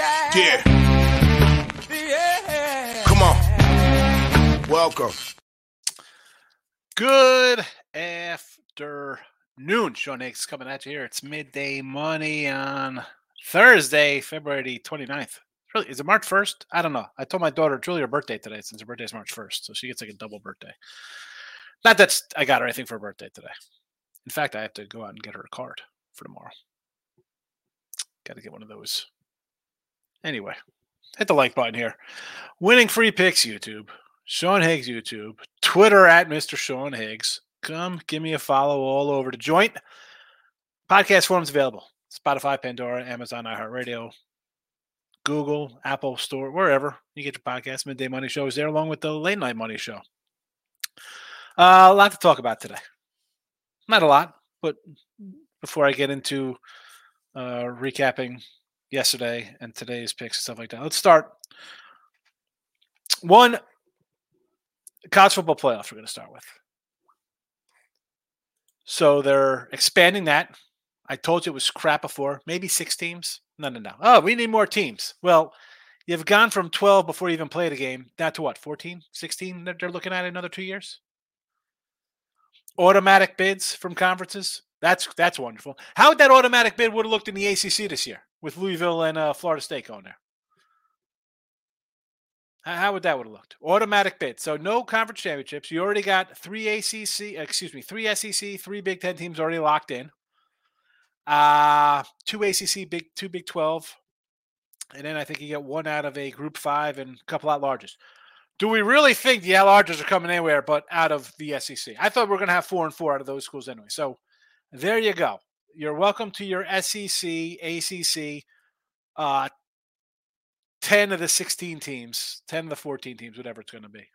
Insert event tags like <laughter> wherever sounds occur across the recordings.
Yeah. Yeah. Yeah. Come on. Welcome. Good afternoon. Sean Higgs coming at you here. It's midday money on Thursday, February 29th. Really, is it March 1st? I don't know. I told my daughter it's really her birthday today since her birthday is March 1st. So she gets like a double birthday. Not that I got her anything for her birthday today. In fact, I have to go out and get her a card for tomorrow. Got to get one of those. Anyway, hit the like button here. Winning free picks, YouTube. Sean Higgs, YouTube. Twitter at Mr. Sean Higgs. Come give me a follow all over the joint. Podcast forms available. Spotify, Pandora, Amazon, iHeartRadio, Google, Apple Store, wherever you get your podcast. Midday Money Show is there along with the Late Night Money Show. Uh, a lot to talk about today. Not a lot, but before I get into uh, recapping yesterday and today's picks and stuff like that, let's start. One college football playoff, We're going to start with. So they're expanding that. I told you it was crap before. Maybe six teams. No, no, no. Oh, we need more teams. Well, you've gone from 12 before you even played a game down to what, 14, 16 that they're looking at another two years? Automatic bids from conferences. That's that's wonderful. How would that automatic bid would have looked in the ACC this year with Louisville and uh, Florida State going there? How would that would have looked? Automatic bid. So no conference championships. You already got three ACC, excuse me, three SEC, three Big Ten teams already locked in. Uh two ACC, big two Big Twelve, and then I think you get one out of a Group Five and a couple out larges. Do we really think the larges are coming anywhere but out of the SEC? I thought we are going to have four and four out of those schools anyway. So there you go. You're welcome to your SEC, ACC, uh, 10 of the 16 teams, 10 of the 14 teams, whatever it's going to be.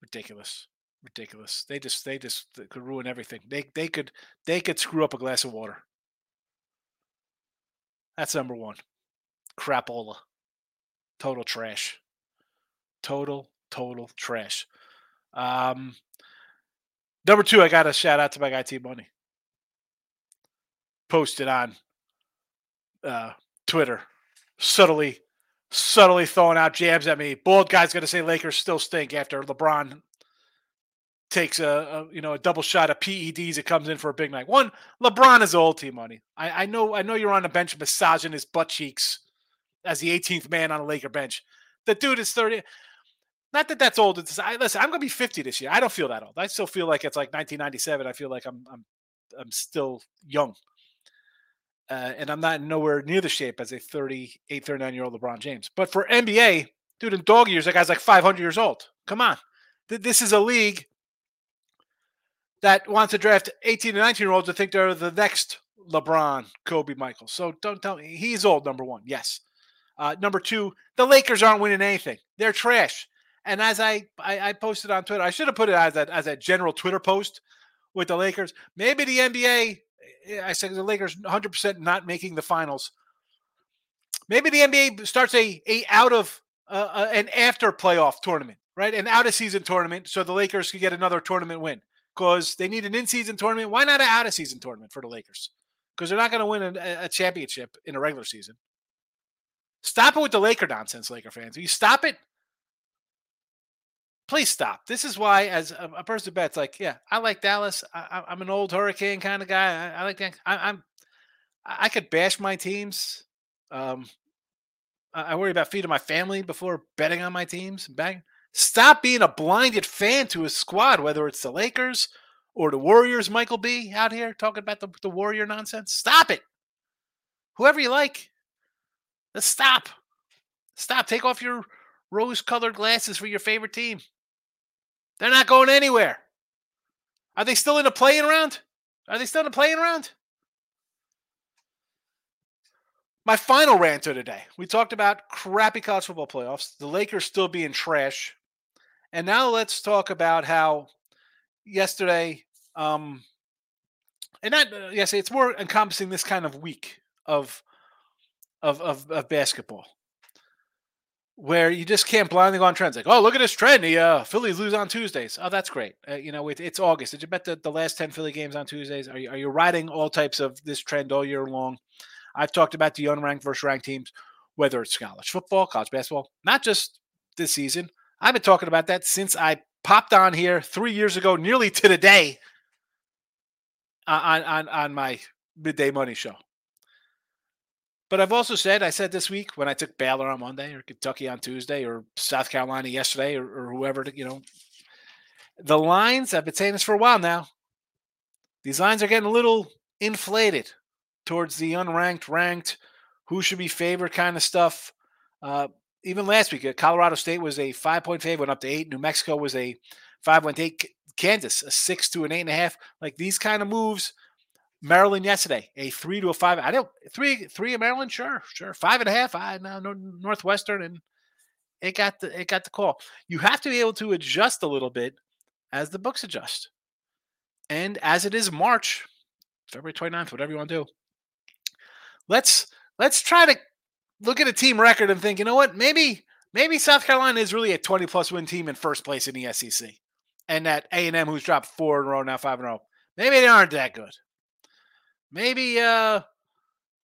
Ridiculous. Ridiculous. They just they just they could ruin everything. They they could they could screw up a glass of water. That's number 1. Crapola. Total trash. Total total trash. Um number 2, I got to shout out to my guy T Money. Posted on uh Twitter subtly subtly throwing out jabs at me. Bold guy's going to say Lakers still stink after LeBron takes a, a, you know a double shot of PEDs. It comes in for a big night. One, LeBron is old team money. I, I know I know you're on the bench massaging his butt cheeks as the 18th man on a Laker bench. The dude is 30. Not that that's old. It's, I, listen, I'm going to be 50 this year. I don't feel that old. I still feel like it's like 1997. I feel like I'm I'm I'm still young. Uh, and I'm not nowhere near the shape as a 38, 39 year old LeBron James. But for NBA, dude, in dog years, that guy's like 500 years old. Come on. This is a league that wants to draft 18 and 19 year olds to think they're the next LeBron, Kobe, Michael. So don't tell me he's old, number one. Yes. Uh, number two, the Lakers aren't winning anything. They're trash. And as I, I, I posted on Twitter, I should have put it as a, as a general Twitter post with the Lakers. Maybe the NBA I said the Lakers 100% not making the finals. Maybe the NBA starts a, a out of uh, uh, an after playoff tournament, right? An out of season tournament, so the Lakers could get another tournament win because they need an in season tournament. Why not an out of season tournament for the Lakers? Because they're not going to win a, a, championship in a regular season. Stop it with the Laker nonsense, Laker fans. Will you stop it? Please stop. This is why, as a, a person bets, like, yeah, I like Dallas. I, am an old Hurricane kind of guy. I, I like that. I, am I could bash my teams. Um, I worry about feeding my family before betting on my teams. Bang. Stop being a blinded fan to a squad, whether it's the Lakers or the Warriors. Michael B. out here talking about the, the Warrior nonsense. Stop it. Whoever you like, let's stop. Stop. Take off your rose colored glasses for your favorite team. They're not going anywhere. Are they still in a play-in round? Are they still in a play-in round? My final rant of today. We talked about crappy college football playoffs, the Lakers still being trash. And now let's talk about how yesterday, um, and not uh, yes, it's more encompassing this kind of week of of, of, of basketball where you just can't blindly go on trends. Like, oh, look at this trend. The uh, Phillies lose on Tuesdays. Oh, that's great. Uh, you know, it, it's August. Did you bet the, the last 10 Philly games on Tuesdays? Are you, are you riding all types of this trend all year long? I've talked about the unranked versus ranked teams. whether it's college football, college basketball, not just this season. I've been talking about that since I popped on here three years ago, nearly to the day, uh, on on on my midday money show. But I've also said, I said this week when I took Baylor on Monday or Kentucky on Tuesday or South Carolina yesterday or, or whoever, you know, the lines, I've been saying this for a while now. These lines are getting a little inflated towards the unranked, ranked, who should be favored kind of stuff. Uh, even last week, uh, Colorado State was a five point favorite, went up to eight. New Mexico was a five point eight. Kansas, a six to an eight and a half. Like these kind of moves. Maryland yesterday, a three to a five. I don't three three in Maryland, sure, sure. Five and a half. I know Northwestern, and it got the it got the call. You have to be able to adjust a little bit as the books adjust. And as it is March, February 29th, whatever you want to do, let's let's try to look at a team record and think, you know what, maybe maybe South Carolina is really a 20 plus win team in first place in the SEC. And that A&M who's dropped four in a row now, five in a row, maybe they aren't that good. Maybe uh,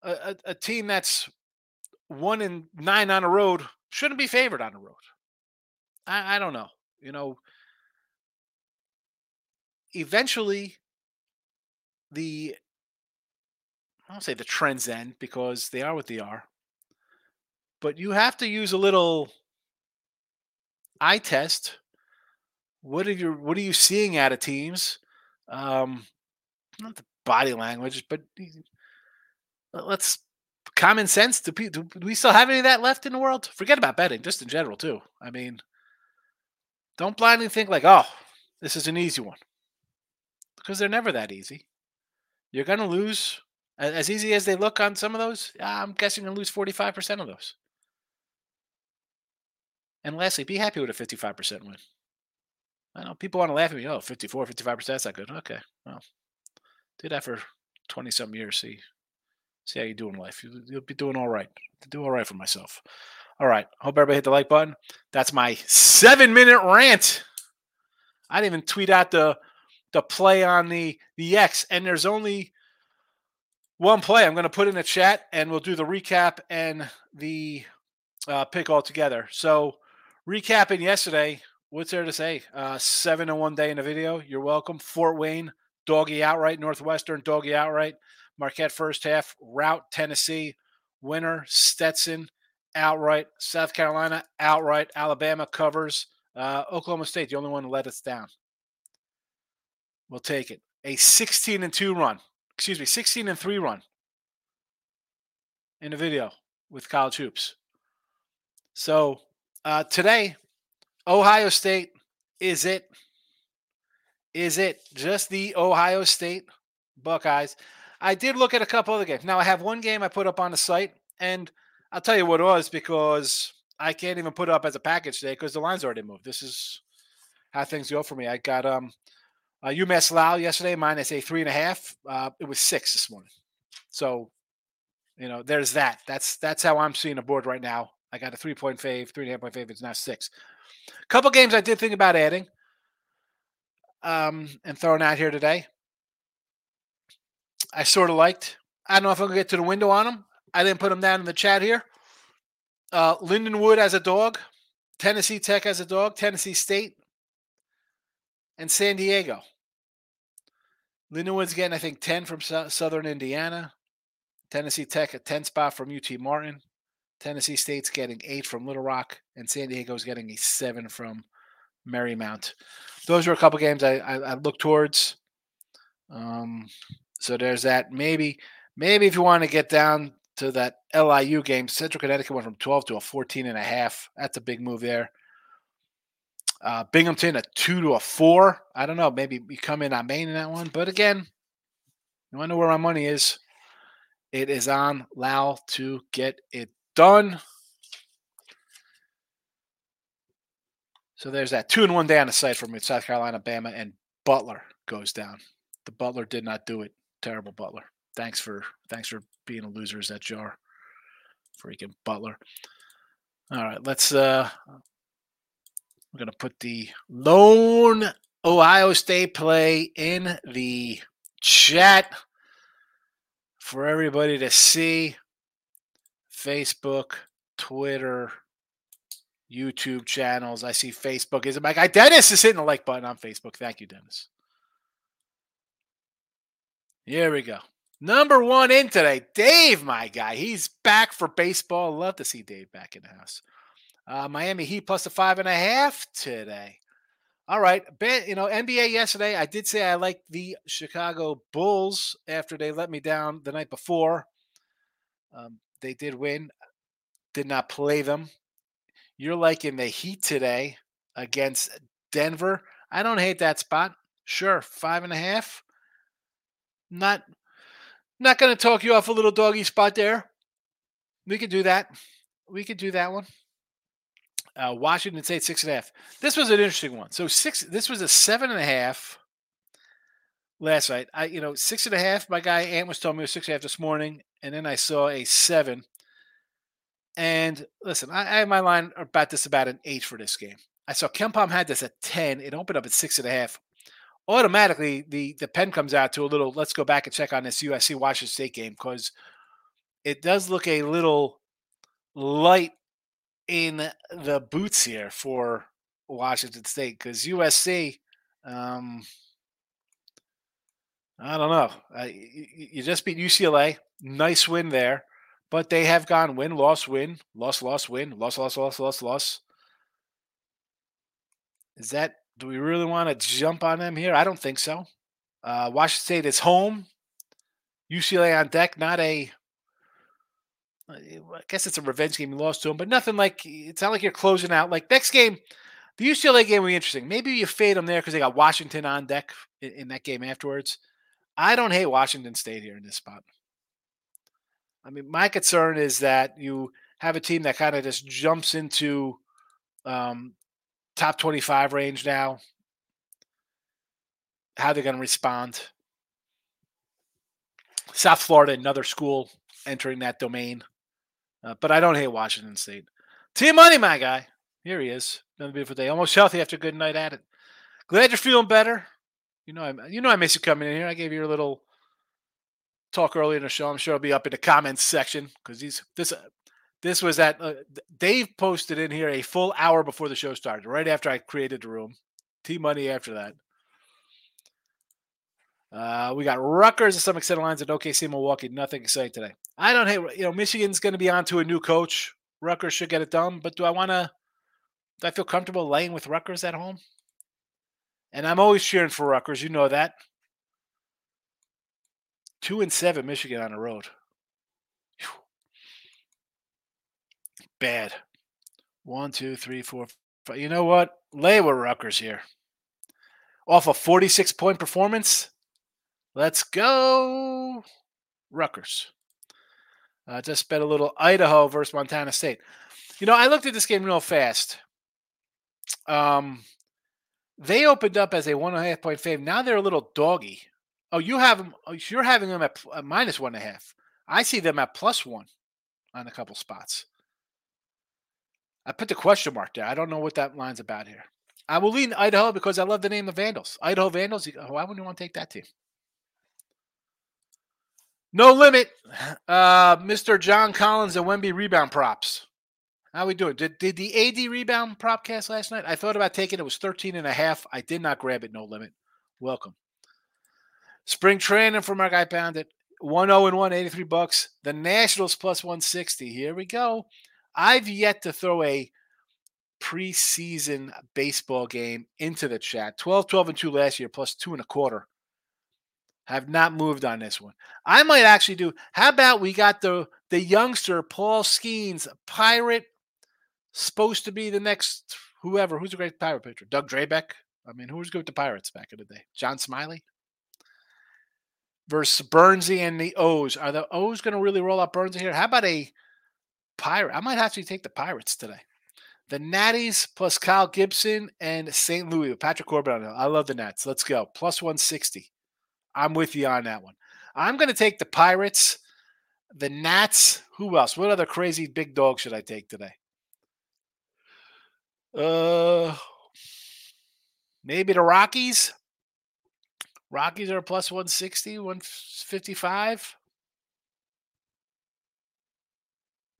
a, a team that's one and nine on the road shouldn't be favored on the road. I, I don't know. You know, eventually the I don't say the trends end because they are what they are. But you have to use a little eye test. What are you what are you seeing out of teams? Um, not the body language, but let's common sense. Do, do we still have any of that left in the world? Forget about betting, just in general too. I mean, don't blindly think like, oh, this is an easy one because they're never that easy. You're going to lose as easy as they look on some of those. I'm guessing you're to lose 45% of those. And lastly, be happy with a 55% win. I know people want to laugh at me. Oh, 54, 55%, that's not good. Okay. Well, do that for 20 some years. See, see how you do in life. You, will be doing all right. Do all right for myself. All right. Hope everybody hit the like button. That's my seven minute rant. I didn't even tweet out the the play on the the X, and there's only one play. I'm going to put in the chat, and we'll do the recap and the uh, pick all together. So, recapping yesterday, what's there to say? Uh, seven in one day in the video. You're welcome. Fort Wayne, doggy outright. Northwestern, doggy outright. Marquette first half, route Tennessee. Winner, Stetson, outright. South Carolina, outright. Alabama covers. Uh, Oklahoma State, the only one to let us down. We'll take it. A 16 and 2 run. Excuse me, 16 and 3 run in the video with college hoops. So uh, today, Ohio State is it? Is it just the Ohio State Buckeyes? I did look at a couple other games. Now I have one game I put up on the site, and I'll tell you what it was because I can't even put it up as a package today because the line's already moved. This is how things go for me. I got um uh, UMass Lowell yesterday, minus a three and a half. Uh, it was six this morning. So, you know, there's that. That's that's how I'm seeing the board right now. I got a three point fave, three and a half point fave. It's now six. A couple games I did think about adding um, and throwing out here today. I sort of liked. I don't know if I'm gonna get to the window on them. I didn't put them down in the chat here. Uh, Lindenwood as a dog, Tennessee Tech as a dog, Tennessee State, and San Diego. Lindenwood's getting, I think, 10 from Southern Indiana. Tennessee Tech, a 10 spot from UT Martin. Tennessee State's getting 8 from Little Rock. And San Diego's getting a 7 from Marymount. Those are a couple games I, I, I look towards. Um, so there's that. Maybe, maybe if you want to get down to that LIU game, Central Connecticut went from 12 to a 14 and a half. That's a big move there. Uh, Binghamton a two to a four. I don't know. Maybe we come in on Maine in that one. But again, you want to know where my money is? It is on Lowell to get it done. So there's that two and one day on the site for me. South Carolina, Bama, and Butler goes down. The Butler did not do it. Terrible Butler. Thanks for thanks for being a loser as that jar. Freaking Butler. All right, let's uh we're to put the lone Ohio State play in the chat for everybody to see. Facebook Twitter, YouTube channels. I see Facebook. Is it my guy Dennis is hitting the like button on Facebook? Thank you, Dennis. Here we go. Number one in today, Dave, my guy. He's back for baseball. Love to see Dave back in the house. Uh, Miami Heat plus a five and a half today. All right, bet you know NBA yesterday. I did say I like the Chicago Bulls after they let me down the night before. Um, they did win. Did not play them. You're liking the Heat today against Denver. I don't hate that spot. Sure, five and a half. Not not going to talk you off a little doggy spot there. We could do that. We could do that one. Uh, Washington State six and a half. This was an interesting one. So six. This was a seven and a half last night. I you know six and a half. My guy Ant was telling me it was six and a half this morning, and then I saw a seven. And listen, I, I my line about this about an eight for this game. I saw KenPom had this at ten. It opened up at six and a half automatically the the pen comes out to a little let's go back and check on this USC Washington State game because it does look a little light in the boots here for Washington State because USC um I don't know. You just beat UCLA. Nice win there. But they have gone win, loss, win, loss, loss, win, loss, loss, loss, loss, loss. Is that do we really want to jump on them here? I don't think so. Uh, Washington State is home. UCLA on deck. Not a. Uh, guess it's a revenge game. You lost to them, but nothing like. It's not like you're closing out. Like next game, the UCLA game will be interesting. Maybe you fade them there because they got Washington on deck in, in that game afterwards. I don't hate Washington State here in this spot. I mean, my concern is that you have a team that kind of just jumps into um, top 25 range now. How they're going to respond. South Florida, another school entering that domain. Uh, but I don't hate Washington State. Team Money, my guy. Here he is. Another beautiful day. Almost healthy after a good night at it. Glad you're feeling better. You know, I you know I miss you coming in here. I gave you a little talk earlier in the show. I'm sure it'll be up in the comments section because these this this was at uh, Dave posted in here a full hour before the show started, right after I created the room. T Money after that. Uh, we got Rutgers and some extended lines at OKC Milwaukee. Nothing exciting today. I don't hate, you know, Michigan's going to be on to a new coach. Rutgers should get it done, but do I want to, do I feel comfortable laying with Rutgers at home? And I'm always cheering for Rutgers. You know that. Two and seven, Michigan on the road. bad. One, two, three, four, five. You know what? Lay with Rutgers here. Off a 46 point performance. Let's go, Rutgers. Uh, just bet a little Idaho versus Montana State. You know, I looked at this game real fast. Um, they opened up as a one and a half point favorite. Now they're a little doggy. Oh, you have them. Oh, you're having them at, at minus one and a half. I see them at plus one on a couple spots. I put the question mark there. I don't know what that line's about here. I will lean Idaho because I love the name of Vandals. Idaho Vandals. Why wouldn't you want to take that team? No limit. <sighs> Uh, Mr. John Collins and Wemby rebound props. How we doing? Did, did the AD rebound prop cast last night? I thought about taking it. It was 13 and a half. I did not grab it. No limit. Welcome. Spring training for my guy Pounded. 1 0 and 1, 83 bucks. The Nationals plus 160. Here we go. I've yet to throw a preseason baseball game into the chat. 12, 12, and 2 last year, plus two and a quarter. Have not moved on this one. I might actually do. How about we got the the youngster Paul Skenes, pirate, supposed to be the next whoever. Who's a great pirate pitcher? Doug Drabek. I mean, who was good with the Pirates back in the day? John Smiley versus Burnsy and the O's. Are the O's going to really roll out Burnsy here? How about a Pirate. I might actually take the Pirates today. The Natties plus Kyle Gibson and St. Louis with Patrick Corbin. I love the Nats. Let's go. Plus 160. I'm with you on that one. I'm going to take the Pirates, the Nats. Who else? What other crazy big dog should I take today? Uh, maybe the Rockies. Rockies are plus 160, 155.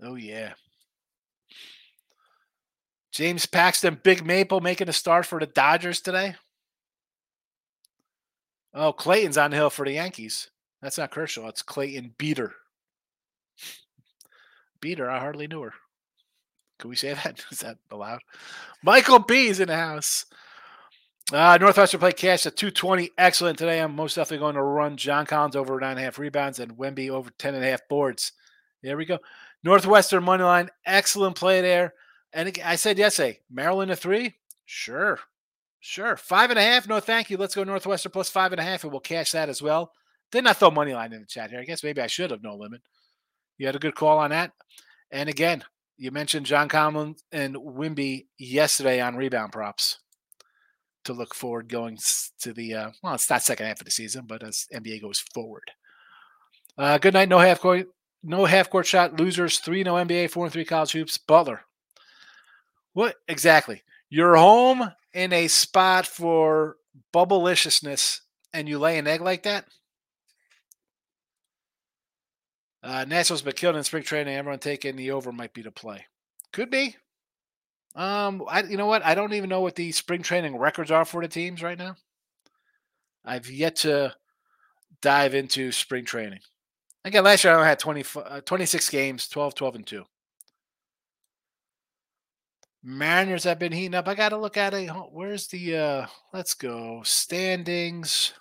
Oh yeah. James Paxton, Big Maple making a start for the Dodgers today. Oh, Clayton's on the hill for the Yankees. That's not Kershaw. It's Clayton Beeter. Beater, I hardly knew her. Can we say <laughs> that? Is that allowed? Michael B is in the house. Uh, Northwestern played cash at 220. Excellent today. I'm most definitely going to run John Collins over nine and a half rebounds and Wemby over 10 and a half boards. There we go. Northwestern money line. Excellent play there. And I said yesterday, Maryland a three? Sure. Sure. Five and a half? No, thank you. Let's go Northwestern plus five and a half, and we'll cash that as well. Did not throw money line in the chat here. I guess maybe I should have no limit. You had a good call on that. And again, you mentioned John Collins and Wemby yesterday on rebound props to look forward going to the uh, well, it's not second half of the season, but as NBA goes forward. Uh, good night. No half court, no half court shot. Losers three no NBA, four and three college hoops. Butler. What exactly? You're home in a spot for bubbleliciousness, and you lay an egg like that. Uh, Nationals been killed in spring training. Everyone taking the over might be the play. Could be. Um, I you know what? I don't even know what the spring training records are for the teams right now. I've yet to dive into spring training. Again, last year I only had 20, uh, 26 games, 12, 12, and 2. Mariners have been heating up. I got to look at it. Where's the, uh, let's go, standings,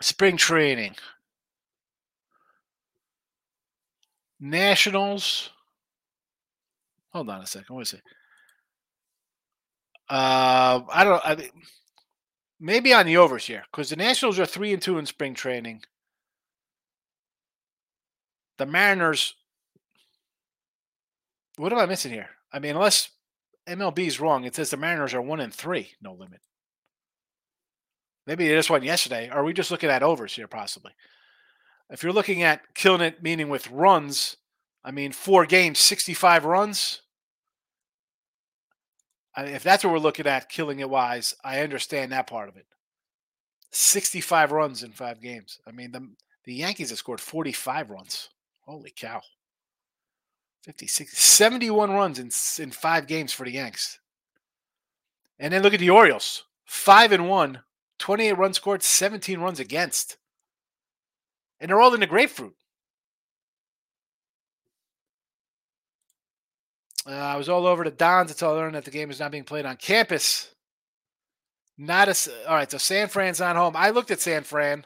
spring training. Nationals. Hold on a second. What is it? Uh, I don't. I maybe on the overs here because the Nationals are three and two in spring training. The Mariners. What am I missing here? I mean, unless MLB is wrong, it says the Mariners are one and three, no limit. Maybe they just won yesterday. Are we just looking at overs here, possibly? If you're looking at killing it, meaning with runs, I mean, four games, 65 runs. If that's what we're looking at, killing it wise, I understand that part of it. 65 runs in five games. I mean, the, the Yankees have scored 45 runs. Holy cow. 56, 71 runs in, in five games for the Yanks. And then look at the Orioles. Five and one, 28 runs scored, 17 runs against and they're all in the grapefruit. Uh, I was all over the Dons until I learned that the game is not being played on campus. Not a all right. So San Fran's on home. I looked at San Fran,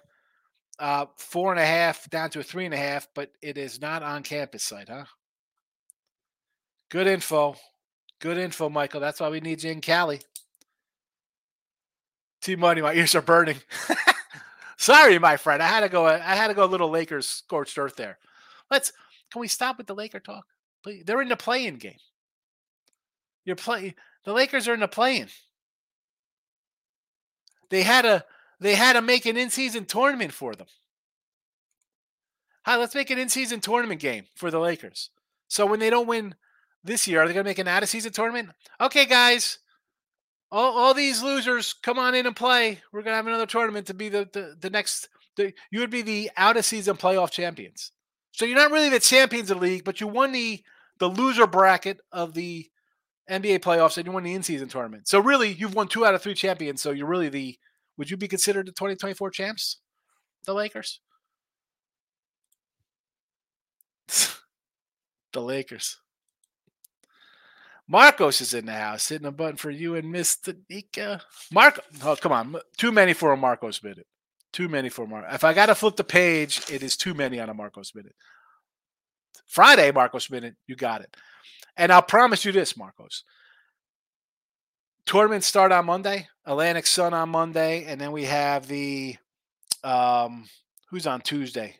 uh, four and a half down to a three and a half, but it is not on campus site, huh? Good info. Good info, Michael. That's why we need you in Cali. T Money, my ears are burning. <laughs> Sorry, my friend. I had to go. I had to go a little Lakers scorched earth there. Let's. Can we stop with the Laker talk? Please? They're in the play-in game. You're playing. The Lakers are in the playing. They had a. They had to make an in-season tournament for them. Hi, let's make an in-season tournament game for the Lakers. So when they don't win this year, are they going to make an out-of-season tournament? Okay, guys, all, all these losers come on in and play. We're gonna have another tournament to be the the, the next. The, you would be the out of season playoff champions. So you're not really the champions of the league, but you won the the loser bracket of the NBA playoffs and you won the in season tournament. So really, you've won two out of three champions. So you're really the. Would you be considered the 2024 champs? The Lakers. <laughs> the Lakers. Marcos is in the house, hitting a button for you and Miss Tanika. Marco, oh come on, too many for a Marcos minute. Too many for Marco. If I got to flip the page, it is too many on a Marcos minute. Friday, Marcos minute, you got it. And I'll promise you this, Marcos. Tournaments start on Monday. Atlantic Sun on Monday, and then we have the um, who's on Tuesday.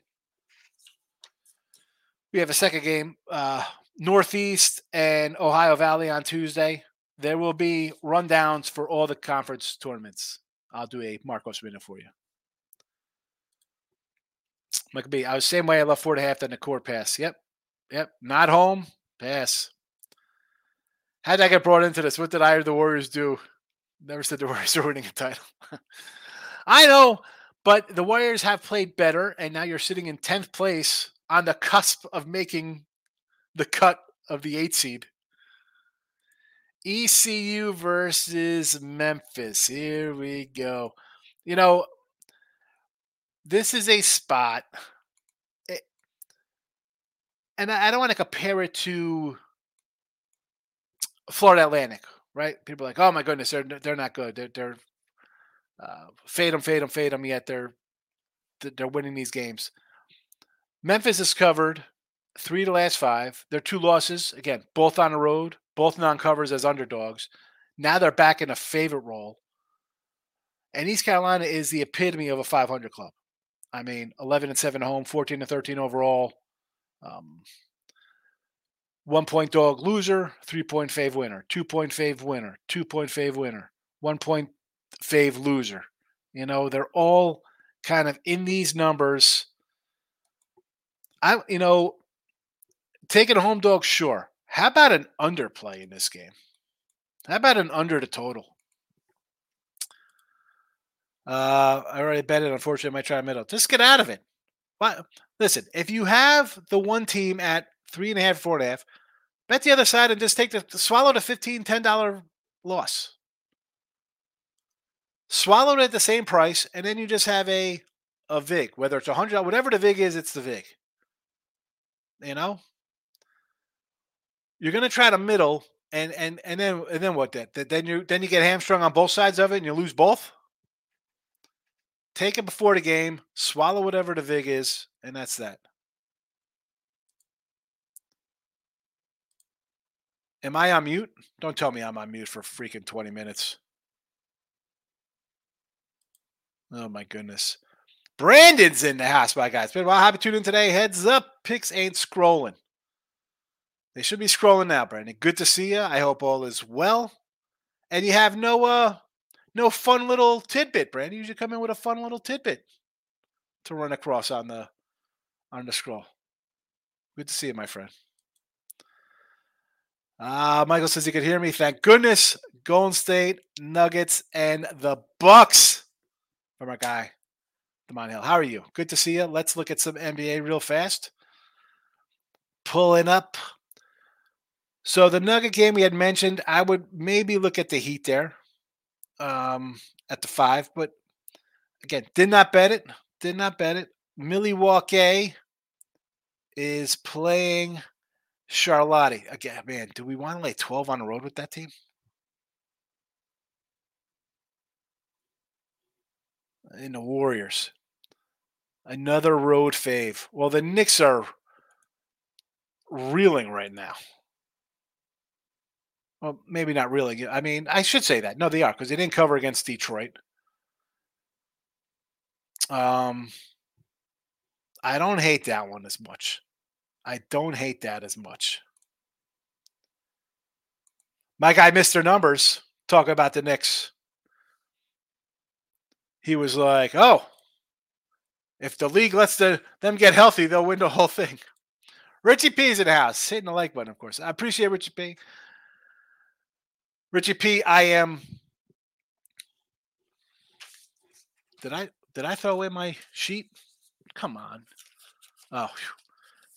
We have a second game. Uh, Northeast and Ohio Valley on Tuesday. There will be rundowns for all the conference tournaments. I'll do a Marcos minute for you. Michael B. I was the same way. I love four and a half than the court pass. Yep. Yep. Not home. Pass. How did I get brought into this? What did I or the Warriors do? Never said the <laughs> Warriors are winning a title. <laughs> I know, but the Warriors have played better, and now you're sitting in 10th place on the cusp of making the cut of the eight seed. ECU versus Memphis. Here we go. You know, this is a spot, it, and I, I don't want to compare it to Florida Atlantic, right? People are like, oh my goodness, they're they're not good. They're they're uh, fade them, fade them, fade them. Yet they're they're winning these games. Memphis has covered three to last five. Their two losses, again, both on the road, both non-covers as underdogs. Now they're back in a favorite role. And East Carolina is the epitome of a 500 club. I mean, 11 and 7 home, 14 and 13 overall. Um, one point dog loser, three point fave winner, two point fave winner, two point fave winner, one point fave loser. You know, they're all kind of in these numbers. I, you know, taking a home dog, sure. How about an underplay in this game? How about an under the total? Uh, I already bet it. Unfortunately, I might try middle. Just get out of it. What? Listen, if you have the one team at three and a half, four and a half, bet the other side and just take the swallow the 15 $10 loss. Swallow it at the same price, and then you just have a a VIG, whether it's a hundred, whatever the VIG is, it's the VIG. You know, you're to try to middle, and and and then and then what? That then you then you get hamstrung on both sides of it, and you lose both. Take it before the game, swallow whatever the vig is, and that's that. Am I on mute? Don't tell me I'm on mute for freaking 20 minutes. Oh my goodness. Brandon's in the house, my guys. Been a while. Happy tuning in today. Heads up, picks ain't scrolling. They should be scrolling now, Brandon. Good to see you. I hope all is well. And you have no uh no fun little tidbit, Brandon. You should come in with a fun little tidbit to run across on the on the scroll. Good to see you, my friend. Uh, Michael says he could hear me. Thank goodness. Golden State, Nuggets, and the Bucks from our guy, Demond Hill. How are you? Good to see you. Let's look at some NBA real fast. Pulling up. So the Nugget game we had mentioned, I would maybe look at the Heat there um, at the five, but again, did not bet it. Did not bet it. Milwaukee is playing Charlotte. Again, man, do we want to lay 12 on the road with that team? In the Warriors. Another road fave. Well, the Knicks are reeling right now. Well, maybe not really. I mean, I should say that. No, they are because they didn't cover against Detroit. Um, I don't hate that one as much. I don't hate that as much. My guy, Mr. Numbers, talking about the Knicks. He was like, "Oh, if the league lets the, them get healthy, they'll win the whole thing." Richie P's in the house, hitting the like button, of course. I appreciate Richie P. Richie P, I am. Did I did I throw away my sheet? Come on. Oh,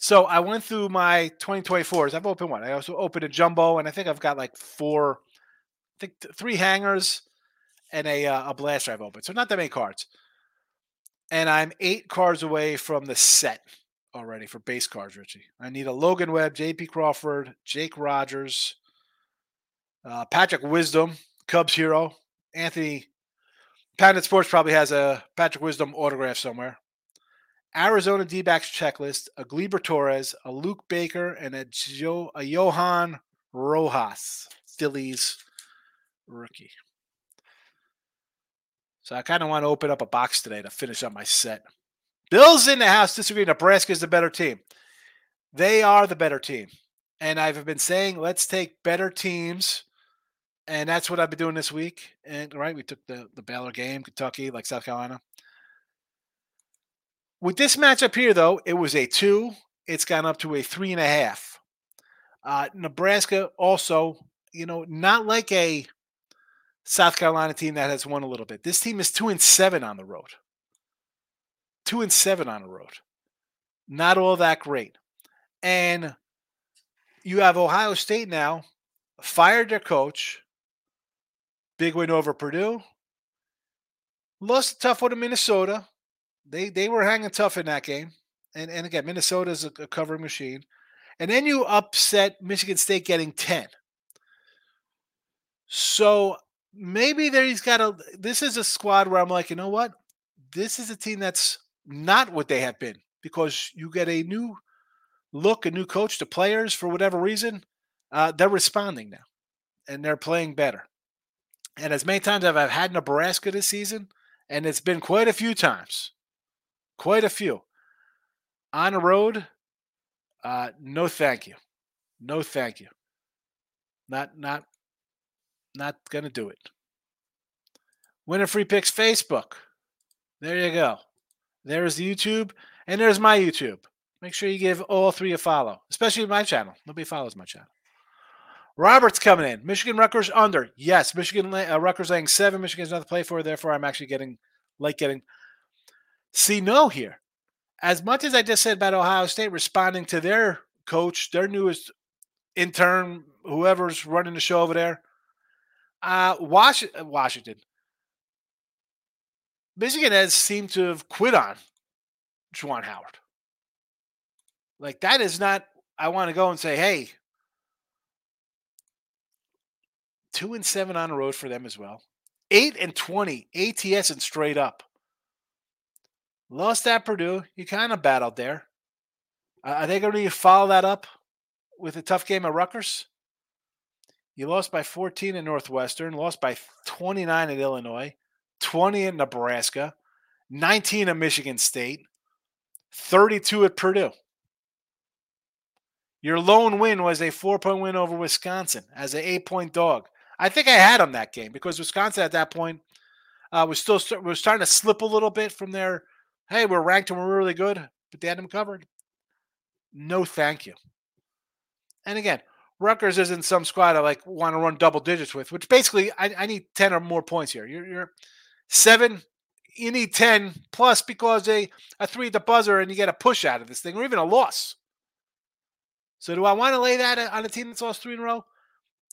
so I went through my 2024s. I've opened one. I also opened a jumbo, and I think I've got like four, I think three hangers and a uh, a blast drive open. So not that many cards. And I'm eight cards away from the set already for base cards, Richie. I need a Logan Webb, J.P. Crawford, Jake Rogers, uh, Patrick Wisdom, Cubs hero. Anthony Patent Sports probably has a Patrick Wisdom autograph somewhere. Arizona D backs checklist, a Gleyber Torres, a Luke Baker, and a, jo- a Johan Rojas, Phillies rookie. So I kind of want to open up a box today to finish up my set. Bills in the house disagree. Nebraska is the better team. They are the better team. And I've been saying, let's take better teams and that's what I've been doing this week. And right, we took the the Baylor game, Kentucky, like South Carolina. With this matchup here, though, it was a two. It's gone up to a three and a half. Uh, Nebraska also, you know, not like a South Carolina team that has won a little bit. This team is two and seven on the road. Two and seven on the road. Not all that great. And you have Ohio State now fired their coach. Big win over Purdue. Lost a tough one to Minnesota. They they were hanging tough in that game. And and again, Minnesota is a, a machine. And then you upset Michigan State getting 10. So maybe there he's got a this is a squad where I'm like, you know what? This is a team that's not what they have been because you get a new look, a new coach, the players for whatever reason, uh, they're responding now and they're playing better. And as many times as I've had Nebraska this season, and it's been quite a few times, quite a few on the road. Uh, no, thank you. No, thank you. Not, not, not gonna do it. Winner free picks Facebook. There you go. There's the YouTube, and there's my YouTube. Make sure you give all three a follow, especially my channel. Nobody follows my channel. Robert's coming in. Michigan Rutgers under. Yes, Michigan uh, Rutgers laying seven. Michigan's not to play for. Therefore, I'm actually getting like getting. See, no here. As much as I just said about Ohio State responding to their coach, their newest intern, whoever's running the show over there, uh, Washington, Washington, Michigan has seemed to have quit on Juwan Howard. Like that is not. I want to go and say, hey, two and seven on the road for them as well. Eight and twenty ATS and straight up. Lost at Purdue. You kind of battled there. Uh, are they going to follow that up with a tough game at Rutgers? You lost by 14 in Northwestern, lost by 29 at Illinois, 20 in Nebraska, 19 at Michigan State, 32 at Purdue. Your lone win was a four point win over Wisconsin as an eight point dog. I think I had them that game because Wisconsin at that point uh, was still was starting to slip a little bit from their, hey, we're ranked and we're really good, but they had them covered. No, thank you. And again, Rutgers isn't some squad I like want to run double digits with, which basically I, I need 10 or more points here. You're, you're seven, you need 10 plus because a, a three at the buzzer and you get a push out of this thing or even a loss. So do I want to lay that on a team that's lost three in a row?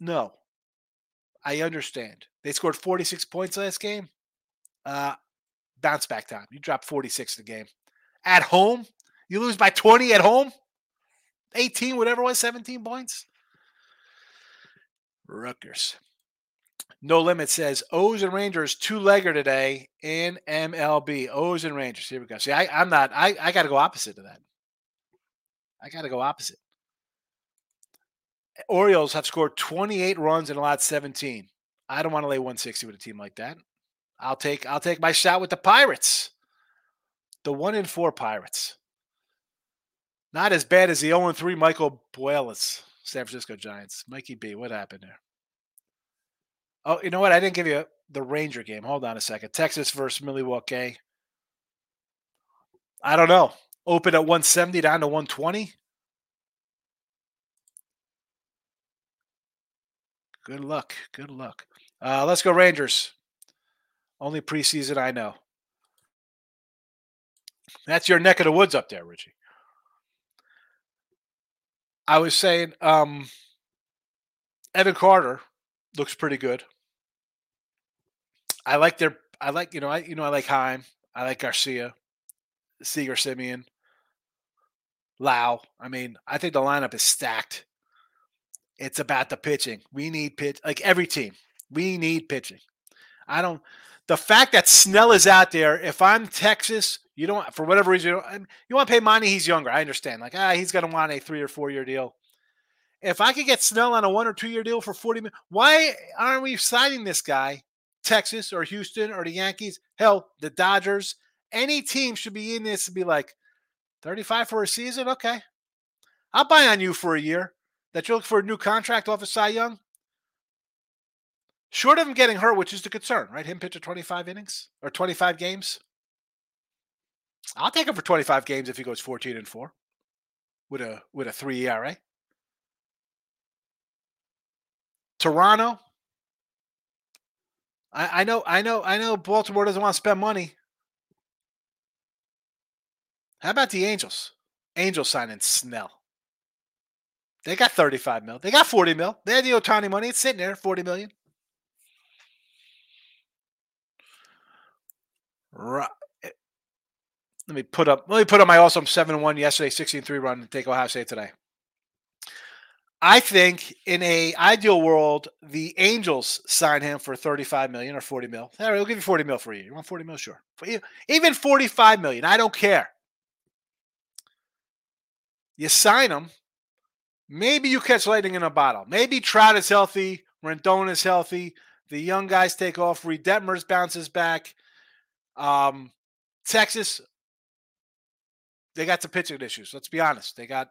No. I understand. They scored 46 points last game. Uh, bounce back time. You drop 46 in the game. At home, you lose by 20 at home. 18, whatever was, 17 points. Rutgers. No Limit says O's and Rangers two legger today in MLB. O's and Rangers. Here we go. See, I, am not. I, I got to go opposite to that. I got to go opposite. Orioles have scored 28 runs and allowed 17. I don't want to lay 160 with a team like that. I'll take I'll take my shot with the Pirates. The one in four Pirates. Not as bad as the 0 3 Michael Buelas, San Francisco Giants. Mikey B, what happened there? Oh, you know what? I didn't give you the Ranger game. Hold on a second. Texas versus Milwaukee. I don't know. Open at 170 down to 120. Good luck. Good luck. Uh, let's go Rangers. Only preseason I know. That's your neck of the woods up there, Richie. I was saying, um, Evan Carter looks pretty good. I like their. I like you know I you know I like Heim. I like Garcia, Seager, Semien, Lowe. I mean, I think the lineup is stacked. It's about the pitching. We need pitch like every team. We need pitching. I don't. The fact that Snell is out there. If I'm Texas, you don't for whatever reason you, you want to pay money. He's younger. I understand. Like ah, he's going to want a three or four year deal. If I could get Snell on a one or two year deal for forty million, why aren't we signing this guy? Texas or Houston or the Yankees, hell, the Dodgers, any team should be in this and be like, 35 for a season? Okay. I'll buy on you for a year that you're looking for a new contract off of Cy Young? Short of him getting hurt, which is the concern, right? Him pitch 25 innings or 25 games. I'll take him for 25 games if he goes 14 and 4 with a with a 3 ERA. Toronto. I, I know, I know, I know Baltimore doesn't want to spend money. How about the Angels? Angels signing Snell. They got 35 mil. They got 40 mil. They had the Ohtani money. It's sitting there, 40 million. Right. Eh, let me put up. Let me put up my awesome seven one yesterday, 16 3 run, and take Ohio State today. I think in a ideal world, the Angels sign him for 35 million or 40 mil. All right, we'll give you 40 mil for you. You want 40 mil? Sure. Even 45 million. I don't care. You sign him. Maybe you catch lightning in a bottle. Maybe Trout is healthy. Rendon is healthy. The young guys take off. Detmers bounces back. Um, Texas, they got some pitching issues. Let's be honest. They got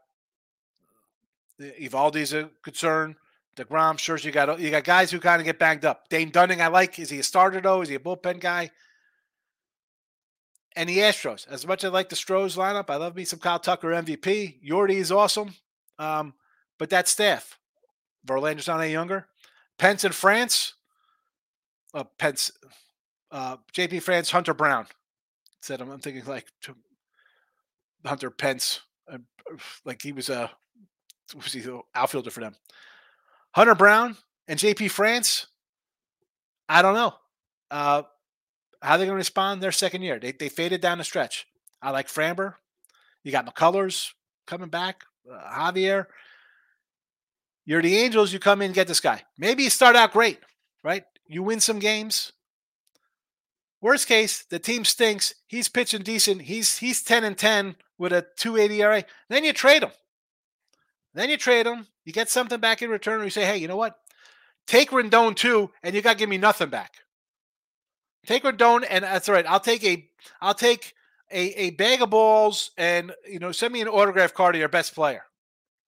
Eovaldi's a concern. Degrom, sure, you got you got guys who kind of get banged up. Dane Dunning, I like. Is he a starter though? Is he a bullpen guy? And the Astros, as much as I like the Stros lineup, I love me some Kyle Tucker MVP. Yordi is awesome, um, but that staff, Verlander's not any younger. Pence in France, uh, Pence, uh, JP France, Hunter Brown. Said I'm, I'm thinking like Hunter Pence, uh, like he was a was he outfielder for them? Hunter Brown and JP France. I don't know. Uh, how they're going to respond their second year? They, they faded down the stretch. I like Framber. You got McCullers coming back. Uh, Javier. You're the Angels. You come in get this guy. Maybe you start out great, right? You win some games. Worst case, the team stinks. He's pitching decent. He's he's 10 and 10 with a 280 ERA. Then you trade him. Then you trade him. You get something back in return. Or you say, hey, you know what? Take Rendon too, and you got to give me nothing back. Take Rendon, and that's all right. I'll take a, I'll take a, a bag of balls, and you know, send me an autograph card of your best player.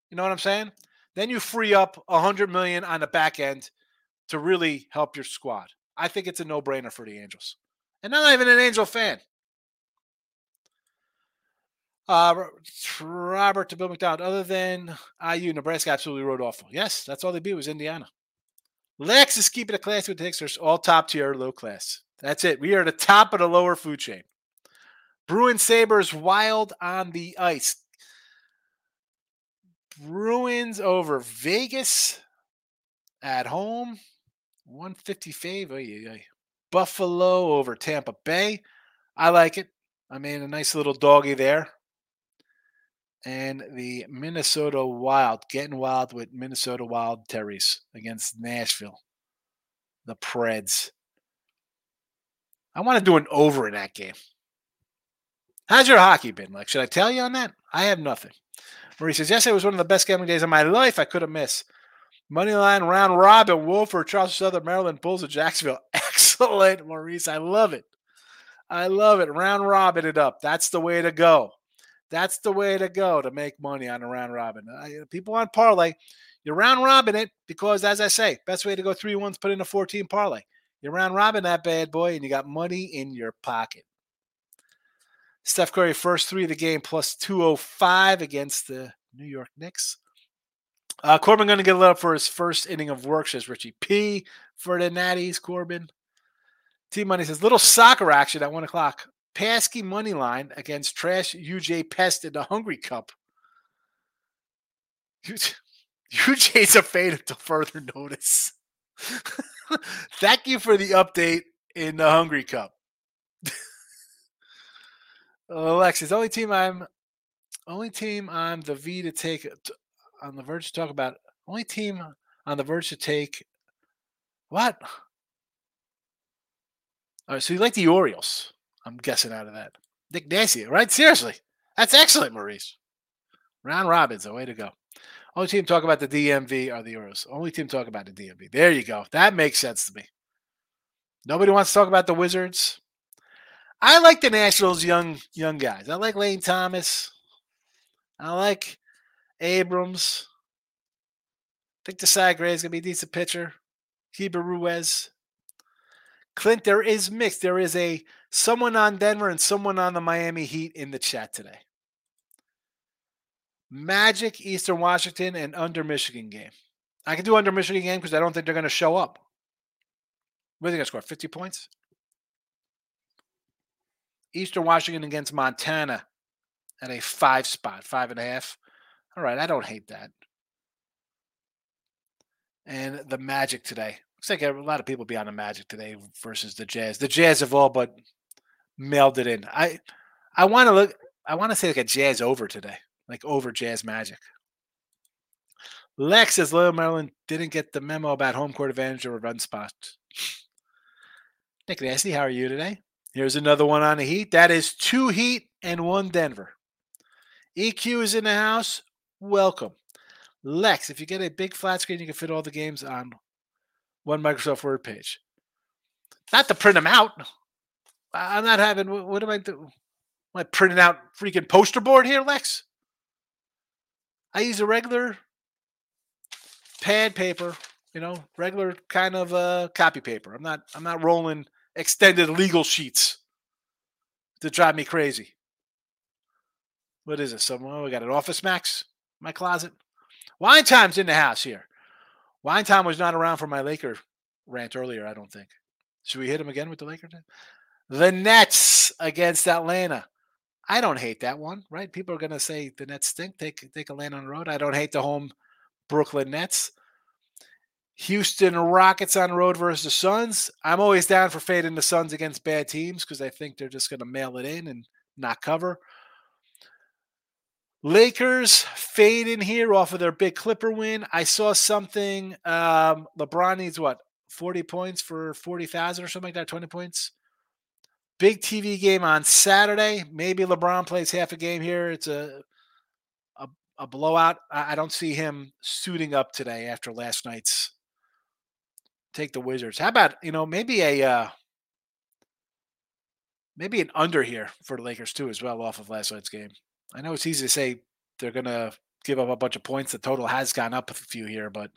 You know what I'm saying? Then you free up a hundred million on the back end to really help your squad. I think it's a no-brainer for the Angels, and I'm not even an Angel fan. Uh, Robert to Bill McDonald. Other than IU, Nebraska absolutely rode awful. Yes, that's all they beat was Indiana. Lex is keeping it classy with the Hicks. all top tier, low class. That's it. We are at the top of the lower food chain. Bruin Sabres wild on the ice. Bruins over Vegas at home. 155. Buffalo over Tampa Bay. I like it. I mean, a nice little doggy there and the Minnesota Wild getting wild with Minnesota Wild Terrys against Nashville, the Preds. I want to do an over in that game. How's your hockey been? Like, should I tell you on that? I have nothing. Marie says, yesterday was one of the best gambling days of my life. I could have missed. Moneyline round robin, Wofford, Charleston Southern, Maryland, Bulls of Jacksonville. <laughs> Maurice. I love it. I love it. Round robin it up. That's the way to go. That's the way to go to make money on a round robin. Uh, people on parlay, You're round robin it because, as I say, best way to go three ones, put in a 14 parlay. You're round robin that bad boy, and you got money in your pocket. Steph Curry, first three of the game, plus 205 against the New York Knicks. Uh, Corbin going to get lit up for his first inning of work, says Richie P. For the Natties, Corbin. T Money says, little soccer action at one o'clock. Paskey money line against Trash UJ Pest in the Hungry Cup. UJ's a fade until further notice. <laughs> Thank you for the update in the Hungry Cup. <laughs> Alexis, only team I'm only team on the V to take on the verge to talk about only team on the verge to take what? All right, so you like the Orioles. I'm guessing out of that. Nick Nasty, right? Seriously. That's excellent, Maurice. Round Robin's a way to go. Only team talk about the DMV are the Orioles. Only team talk about the DMV. There you go. That makes sense to me. Nobody wants to talk about the Wizards. I like the Nationals young young guys. I like Lane Thomas. I like Abrams. I think Josiah Gray is gonna be a decent pitcher. Keibert Ruiz. Clint, there is mixed. There is a someone on Denver and someone on the Miami Heat in the chat today. Magic, Eastern Washington, and under Michigan game. I can do under Michigan game because I don't think they're going to show up. What are they going to score? 50 points? Eastern Washington against Montana at a five spot, five and a half. All right, I don't hate that. and the Magic today. Looks like a lot of people be on the Magic today versus the Jazz. The Jazz have all but mailed it in. I I want to look. I want to say like a Jazz over today, like over Jazz Magic. Lex says Loyola Maryland didn't get the memo about home court advantage or run spot. Nick Nasty, how are you today? Here's another one on the Heat. That is two Heat and one Denver. EQ is in the house. Welcome. Lex, if you get a big flat screen, you can fit all the games on one Microsoft Word page. Not to print them out. I'm not having. What am I doing? Am I printing out freaking poster board here, Lex? I use a regular pad paper, you know, regular kind of uh, copy paper. I'm not. I'm not rolling extended legal sheets to drive me crazy. What is it? Someone we got an Office Max my closet. Wine time's in the house here. Wine time was not around for my Laker rant earlier. I don't think. Should we hit him again with the Lakers? The Nets against Atlanta. I don't hate that one, right? People are going to say the Nets stink. Take take Atlanta on the road. I don't hate the home Brooklyn Nets. Houston Rockets on the road versus the Suns. I'm always down for fading the Suns against bad teams because I think they're just going to mail it in and not cover. Lakers fade in here off of their big Clipper win. I saw something. Um, LeBron needs what 40 points for 40,000 or something like that, 20 points. Big TV game on Saturday. Maybe LeBron plays half a game here. It's a a, a blowout. I, I don't see him suiting up today after last night's. Take the Wizards. How about you know maybe a uh, maybe an under here for the Lakers too as well off of last night's game. I know it's easy to say they're going to give up a bunch of points. The total has gone up a few here, but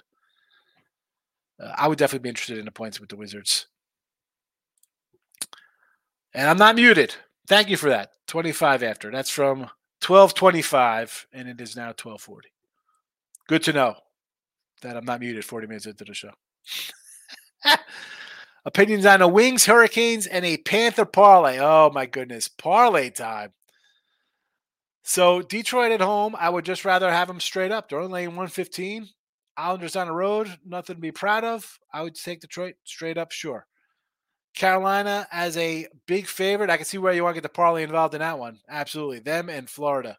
uh, I would definitely be interested in the points with the Wizards. And I'm not muted. Thank you for that. 25 after. That's from 1225, and it is now 1240. Good to know that I'm not muted 40 minutes into the show. <laughs> Opinions on the Wings, Hurricanes, and a Panther parlay. Oh my goodness, parlay time. So Detroit at home, I would just rather have them straight up. They're only laying 115. Islanders on the road, nothing to be proud of. I would take Detroit straight up, sure. Carolina as a big favorite. I can see where you want to get the parlay involved in that one. Absolutely. Them and Florida.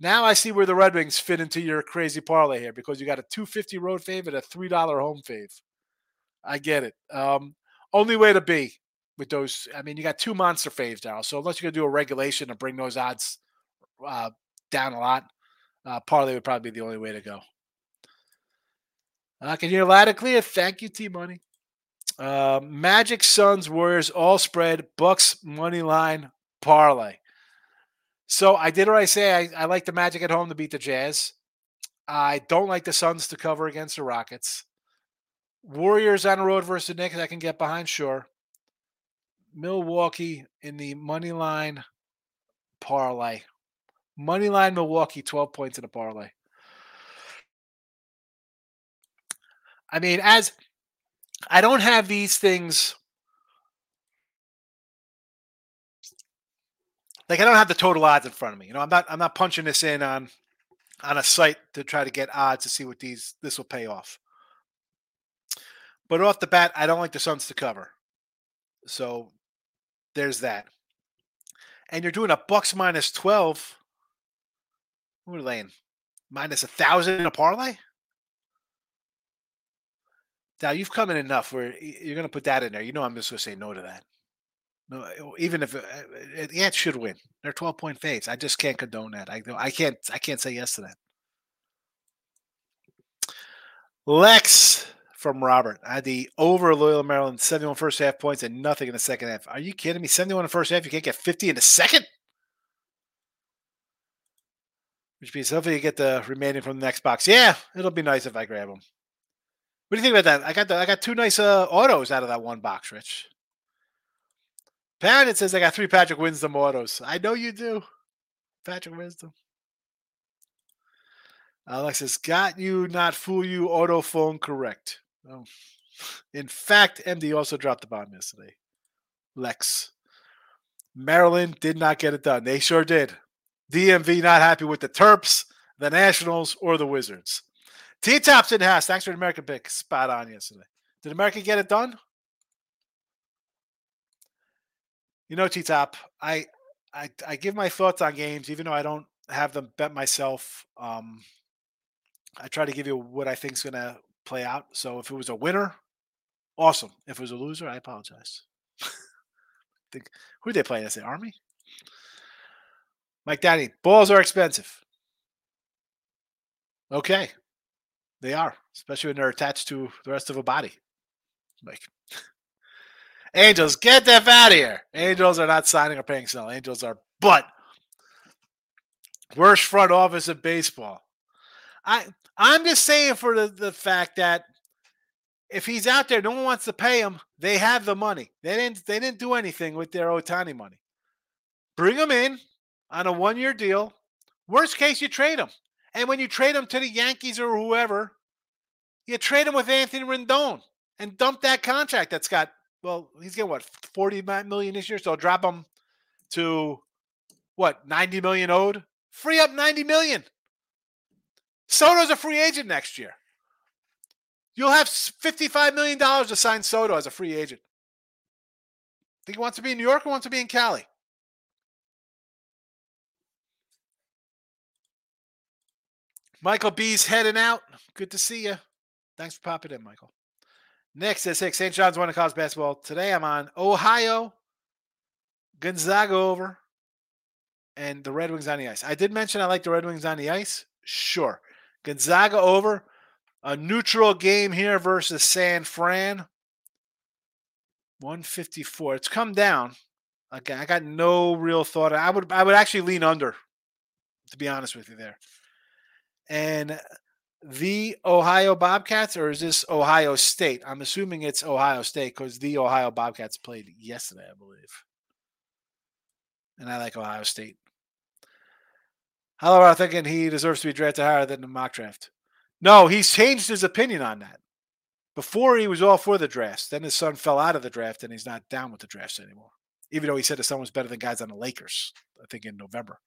Now I see where the Red Wings fit into your crazy parlay here because you got a 250 road fave favorite, a $3 home fave. I get it. Um, only way to be with those. I mean, you got two monster faves now. So unless you're going to do a regulation to bring those odds uh, down a lot, uh, parlay would probably be the only way to go. I can hear loud and clear. Thank you, T Money. Uh, Magic Suns Warriors all spread Bucks money line parlay. So I did what I say. I, I like the Magic at home to beat the Jazz. I don't like the Suns to cover against the Rockets. Warriors on the road versus the Knicks, I can get behind, sure. Milwaukee in the money line parlay. Money line Milwaukee, 12 points in a parlay. I mean, as I don't have these things like I don't have the total odds in front of me. You know, I'm not I'm not punching this in on on a site to try to get odds to see what these this will pay off. But off the bat, I don't like the Suns to cover. So there's that. And you're doing a Bucks minus 12. Are laying? Minus a thousand in a parlay? Now you've come in enough where you're going to put that in there. You know I'm just going to say no to that. No, uh, even if uh, uh, the Ants should win, they're 12 point faves. I just can't condone that. I I can't I can't say yes to that. Lex from Robert. I had the over Loyola Maryland 71 first half points and nothing in the second half. Are you kidding me? 71 in the first half, you can't get 50 in the second? Which means hopefully you get the remaining from the next box. Yeah, it'll be nice if I grab them. What do you think about that? I got the I got two nice uh, autos out of that one box, Rich. Pound says I got three Patrick Wisdom autos. I know you do. Patrick Wisdom. Alexis got you, not fool you. Auto phone correct. Oh. In fact, MD also dropped the bomb yesterday. Lex. Maryland did not get it done. They sure did. DMV not happy with the Terps, the Nationals, or the Wizards. T Tops in house. Thanks for the American pick. Spot on yesterday. Did America get it done? You know, T Top, I, I I give my thoughts on games, even though I don't have them bet myself. Um, I try to give you what I think is going to play out. So if it was a winner, awesome. If it was a loser, I apologize. <laughs> think who they play? I say Army. Mike Danny, balls are expensive. Okay, they are, especially when they're attached to the rest of a body. Like Angels, get that out of here. Angels are not signing or paying Snell. Angels are, but worst front office in baseball. I I'm just saying for the, the fact that if he's out there, no one wants to pay him. They have the money. They didn't. They didn't do anything with their Ohtani money. Bring him in on a one-year deal. Worst case, you trade him. And when you trade him to the Yankees or whoever, you trade him with Anthony Rendon and dump that contract that's got. Well, he's getting what forty million this year, so drop him to what ninety million owed. Free up ninety million. Soto's a free agent next year. You'll have $55 million to sign Soto as a free agent. Think he wants to be in New York or wants to be in Cali? Michael B's heading out. Good to see you. Thanks for popping in, Michael. Next at six, St. John's the college basketball. Today I'm on Ohio, Gonzaga over, and the Red Wings on the ice. I did mention I like the Red Wings on the ice. Sure. Gonzaga over. A neutral game here versus San Fran. 154. It's come down. Okay, I got no real thought. I would I would actually lean under, to be honest with you there. And the Ohio Bobcats, or is this Ohio State? I'm assuming it's Ohio State because the Ohio Bobcats played yesterday, I believe. And I like Ohio State. How about thinking he deserves to be drafted higher than the mock draft? No, he's changed his opinion on that. Before he was all for the draft. Then his son fell out of the draft and he's not down with the drafts anymore. Even though he said his son was better than guys on the Lakers, I think in November.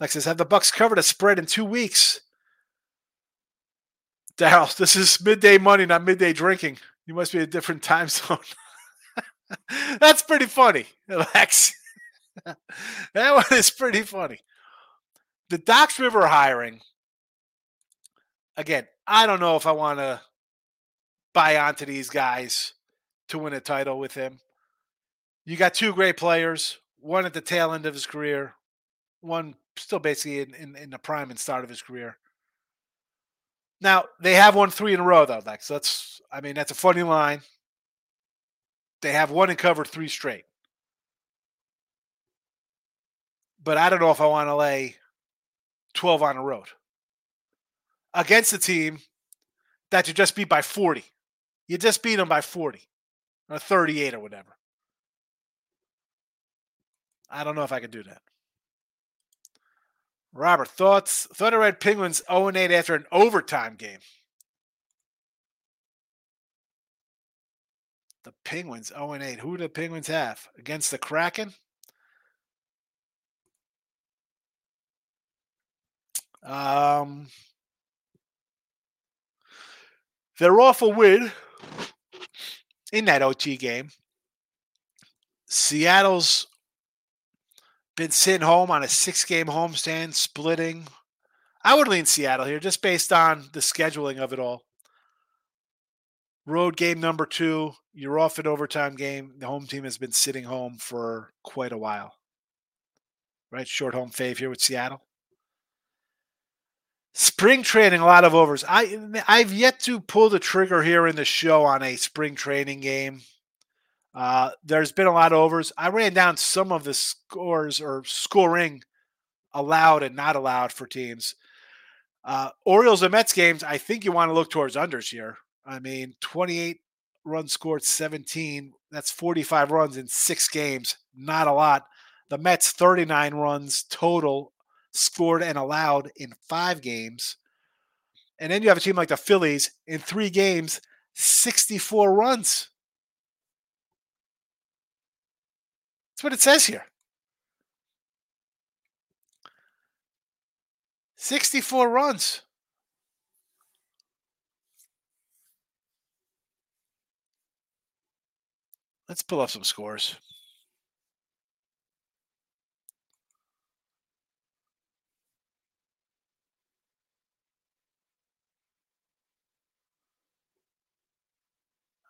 Like says, have the Bucks covered a spread in two weeks? Daryl, <laughs> this is midday money, not midday drinking. You must be a different time <laughs> zone. <laughs> That's pretty funny, Lex. that one is pretty funny. The Doc Rivers hiring again, I don't know if I want to buy onto these guys to win a title with him. You got two great players, one at the tail end of his career, one still basically in, in, in the prime and start of his career. Now they have won three in a row though, Lex. That's I mean that's a funny line. They have won and covered three straight. But I don't know if I want to lay 12 on the road against a team that you just beat by 40. You just beat them by 40 or 38 or whatever. I don't know if I can do that. Robert, thoughts? Thought I read Penguins 0 8 after an overtime game. The Penguins 0 8. Who do the Penguins have? Against the Kraken? Um, they're off a win in that OT game. Seattle's been sitting home on a six game homestand, splitting. I would lean Seattle here just based on the scheduling of it all. Road game number two, you're off an overtime game. The home team has been sitting home for quite a while. Right? Short home fave here with Seattle. Spring training, a lot of overs. I I've yet to pull the trigger here in the show on a spring training game. Uh, there's been a lot of overs. I ran down some of the scores or scoring allowed and not allowed for teams. Uh, Orioles and Mets games, I think you want to look towards unders here. I mean, 28 runs scored, 17. That's 45 runs in six games. Not a lot. The Mets, 39 runs total scored and allowed in five games. And then you have a team like the Phillies in three games, 64 runs. That's what it says here. 64 runs. Let's pull up some scores.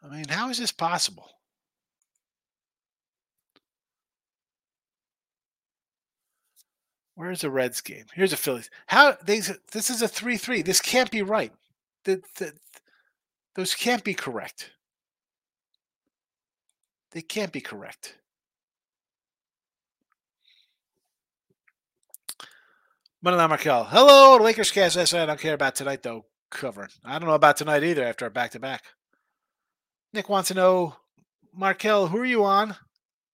I mean, how is this possible? Where's the Reds game? Here's a Phillies. How they this is a 3-3. This can't be right. The, the, those can't be correct. They can't be correct. Manila Markel. Hello, Lakers cast. I don't care about tonight, though. Covering. I don't know about tonight either after our back to back. Nick wants to know, Markel, who are you on?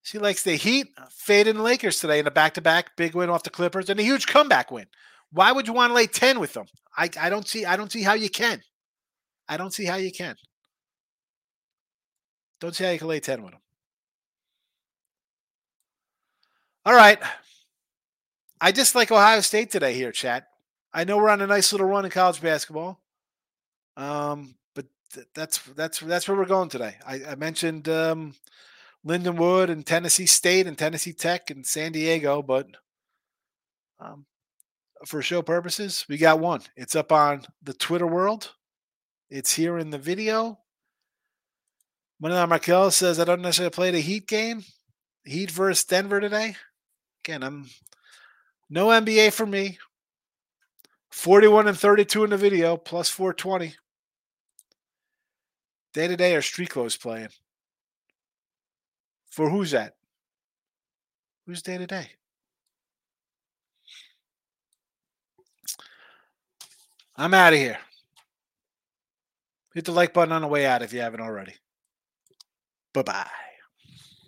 She likes the Heat fading the Lakers today in a back to back big win off the Clippers and a huge comeback win. Why would you want to lay 10 with them? I, I don't see I don't see how you can. I don't see how you can. Don't see how you can lay 10 with them. All right. I just like Ohio State today here, chat. I know we're on a nice little run in college basketball. Um, but th- that's that's that's where we're going today. I, I mentioned um, Lindenwood and Tennessee State and Tennessee Tech and San Diego, but um, for show purposes, we got one. It's up on the Twitter world. It's here in the video. Manila Markel says, I don't necessarily play the Heat game. Heat versus Denver today. Again, I'm no NBA for me. 41 and 32 in the video, plus 420. Day to day are street clothes playing. For who's that? Who's day to day? I'm out of here. Hit the like button on the way out if you haven't already. Bye bye.